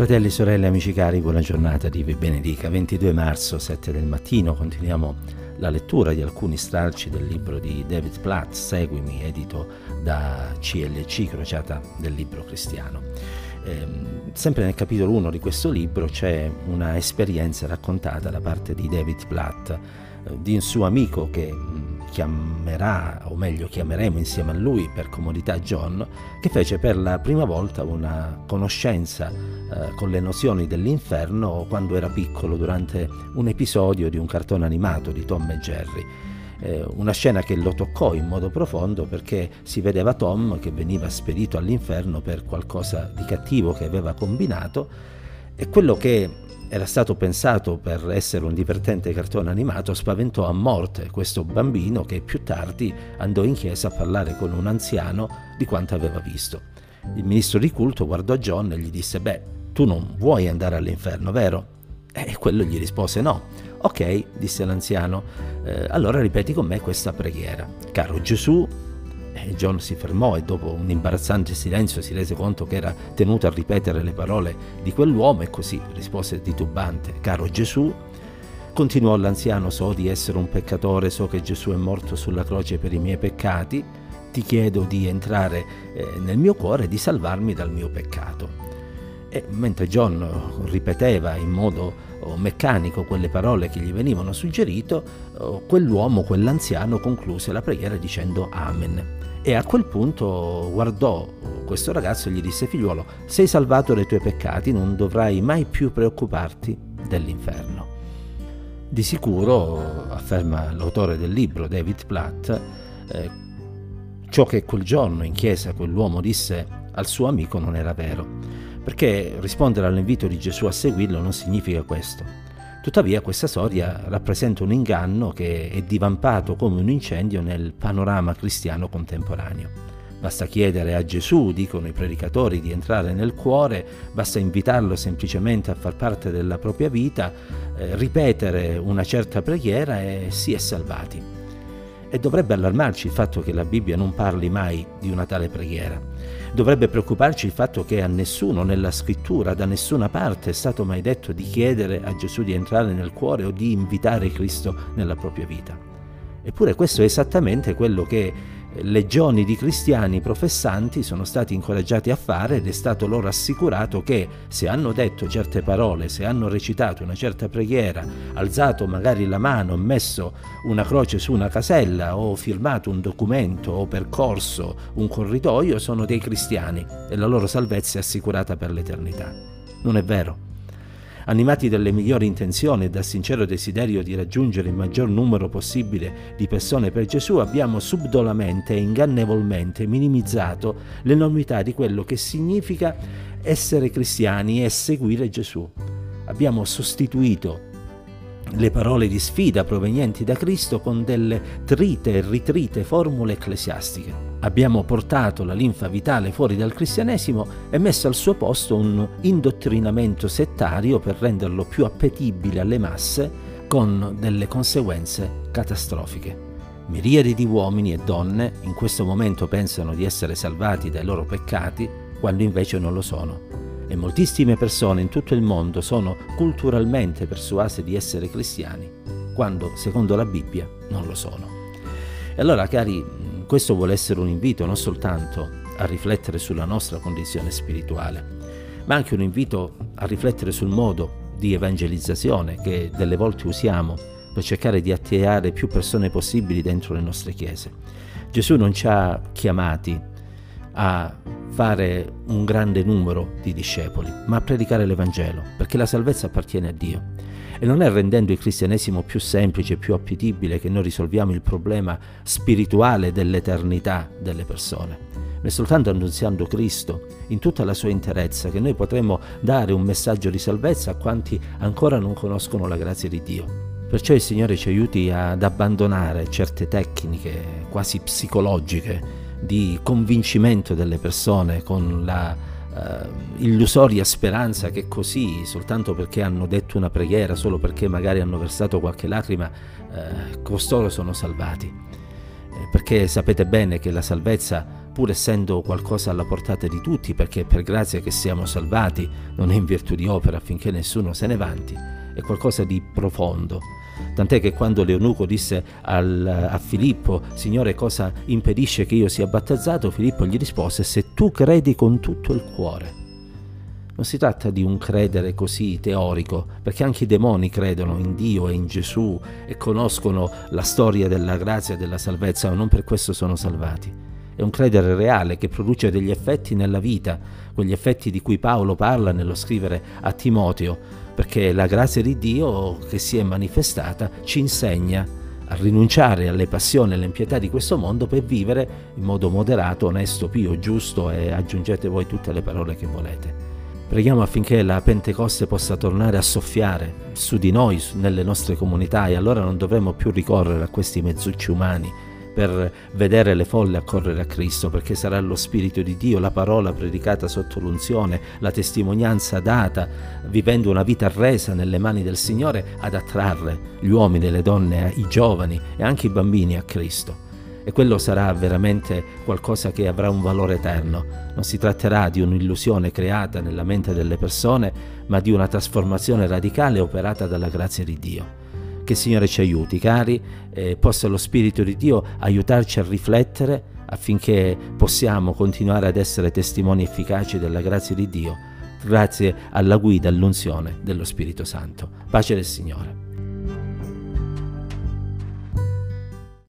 Fratelli, sorelle, amici cari, buona giornata, Dio vi benedica. 22 marzo, 7 del mattino, continuiamo la lettura di alcuni stralci del libro di David Platt, Seguimi, edito da CLC, crociata del libro cristiano. Eh, sempre nel capitolo 1 di questo libro c'è una esperienza raccontata da parte di David Platt, eh, di un suo amico che chiamerà, o meglio chiameremo insieme a lui per comodità John, che fece per la prima volta una conoscenza eh, con le nozioni dell'inferno quando era piccolo durante un episodio di un cartone animato di Tom e Jerry. Eh, una scena che lo toccò in modo profondo perché si vedeva Tom che veniva spedito all'inferno per qualcosa di cattivo che aveva combinato e quello che era stato pensato per essere un divertente cartone animato, spaventò a morte questo bambino che più tardi andò in chiesa a parlare con un anziano di quanto aveva visto. Il ministro di culto guardò John e gli disse, beh, tu non vuoi andare all'inferno, vero? E quello gli rispose no. Ok, disse l'anziano, eh, allora ripeti con me questa preghiera. Caro Gesù, e John si fermò e dopo un imbarazzante silenzio si rese conto che era tenuto a ripetere le parole di quell'uomo e così rispose titubante, caro Gesù, continuò l'anziano, so di essere un peccatore, so che Gesù è morto sulla croce per i miei peccati, ti chiedo di entrare eh, nel mio cuore e di salvarmi dal mio peccato. E mentre John ripeteva in modo oh, meccanico quelle parole che gli venivano suggerite, oh, quell'uomo, quell'anziano concluse la preghiera dicendo Amen. E a quel punto guardò questo ragazzo e gli disse, figliuolo, sei salvato dai tuoi peccati, non dovrai mai più preoccuparti dell'inferno. Di sicuro, afferma l'autore del libro, David Platt, eh, ciò che quel giorno in chiesa quell'uomo disse al suo amico non era vero, perché rispondere all'invito di Gesù a seguirlo non significa questo. Tuttavia questa storia rappresenta un inganno che è divampato come un incendio nel panorama cristiano contemporaneo. Basta chiedere a Gesù, dicono i predicatori, di entrare nel cuore, basta invitarlo semplicemente a far parte della propria vita, eh, ripetere una certa preghiera e si è salvati. E dovrebbe allarmarci il fatto che la Bibbia non parli mai di una tale preghiera. Dovrebbe preoccuparci il fatto che a nessuno nella scrittura, da nessuna parte, è stato mai detto di chiedere a Gesù di entrare nel cuore o di invitare Cristo nella propria vita. Eppure questo è esattamente quello che legioni di cristiani professanti sono stati incoraggiati a fare ed è stato loro assicurato che se hanno detto certe parole, se hanno recitato una certa preghiera, alzato magari la mano, messo una croce su una casella o firmato un documento o percorso un corridoio, sono dei cristiani e la loro salvezza è assicurata per l'eternità. Non è vero. Animati dalle migliori intenzioni e dal sincero desiderio di raggiungere il maggior numero possibile di persone per Gesù, abbiamo subdolamente e ingannevolmente minimizzato l'enormità di quello che significa essere cristiani e seguire Gesù. Abbiamo sostituito le parole di sfida provenienti da Cristo con delle trite e ritrite formule ecclesiastiche. Abbiamo portato la linfa vitale fuori dal cristianesimo e messo al suo posto un indottrinamento settario per renderlo più appetibile alle masse con delle conseguenze catastrofiche. Miriadi di uomini e donne in questo momento pensano di essere salvati dai loro peccati quando invece non lo sono e moltissime persone in tutto il mondo sono culturalmente persuase di essere cristiani, quando secondo la Bibbia non lo sono. E allora, cari, questo vuole essere un invito non soltanto a riflettere sulla nostra condizione spirituale, ma anche un invito a riflettere sul modo di evangelizzazione che delle volte usiamo per cercare di attirare più persone possibili dentro le nostre chiese. Gesù non ci ha chiamati a fare un grande numero di discepoli, ma a predicare l'Evangelo, perché la salvezza appartiene a Dio. E non è rendendo il cristianesimo più semplice, più appetibile che noi risolviamo il problema spirituale dell'eternità delle persone, ma è soltanto annunziando Cristo in tutta la sua interezza che noi potremo dare un messaggio di salvezza a quanti ancora non conoscono la grazia di Dio. Perciò il Signore ci aiuti ad abbandonare certe tecniche quasi psicologiche di convincimento delle persone con la uh, illusoria speranza che così, soltanto perché hanno detto una preghiera, solo perché magari hanno versato qualche lacrima, uh, costoro sono salvati. Eh, perché sapete bene che la salvezza pur essendo qualcosa alla portata di tutti, perché è per grazia che siamo salvati, non è in virtù di opera affinché nessuno se ne vanti, è qualcosa di profondo. Tant'è che quando l'eunuco disse al, a Filippo, Signore, cosa impedisce che io sia battezzato? Filippo gli rispose, se tu credi con tutto il cuore. Non si tratta di un credere così teorico, perché anche i demoni credono in Dio e in Gesù e conoscono la storia della grazia e della salvezza, ma non per questo sono salvati. È un credere reale che produce degli effetti nella vita, quegli effetti di cui Paolo parla nello scrivere a Timoteo, perché la grazia di Dio che si è manifestata ci insegna a rinunciare alle passioni e all'impietà di questo mondo per vivere in modo moderato, onesto, pio, giusto e aggiungete voi tutte le parole che volete. Preghiamo affinché la Pentecoste possa tornare a soffiare su di noi, nelle nostre comunità e allora non dovremo più ricorrere a questi mezzucci umani per vedere le folle accorrere a Cristo, perché sarà lo Spirito di Dio, la parola predicata sotto l'unzione, la testimonianza data, vivendo una vita resa nelle mani del Signore, ad attrarre gli uomini, le donne, i giovani e anche i bambini a Cristo e quello sarà veramente qualcosa che avrà un valore eterno. Non si tratterà di un'illusione creata nella mente delle persone, ma di una trasformazione radicale operata dalla grazia di Dio. Che il Signore ci aiuti, cari, e possa lo Spirito di Dio aiutarci a riflettere affinché possiamo continuare ad essere testimoni efficaci della grazia di Dio, grazie alla guida, all'unzione dello Spirito Santo. Pace del Signore.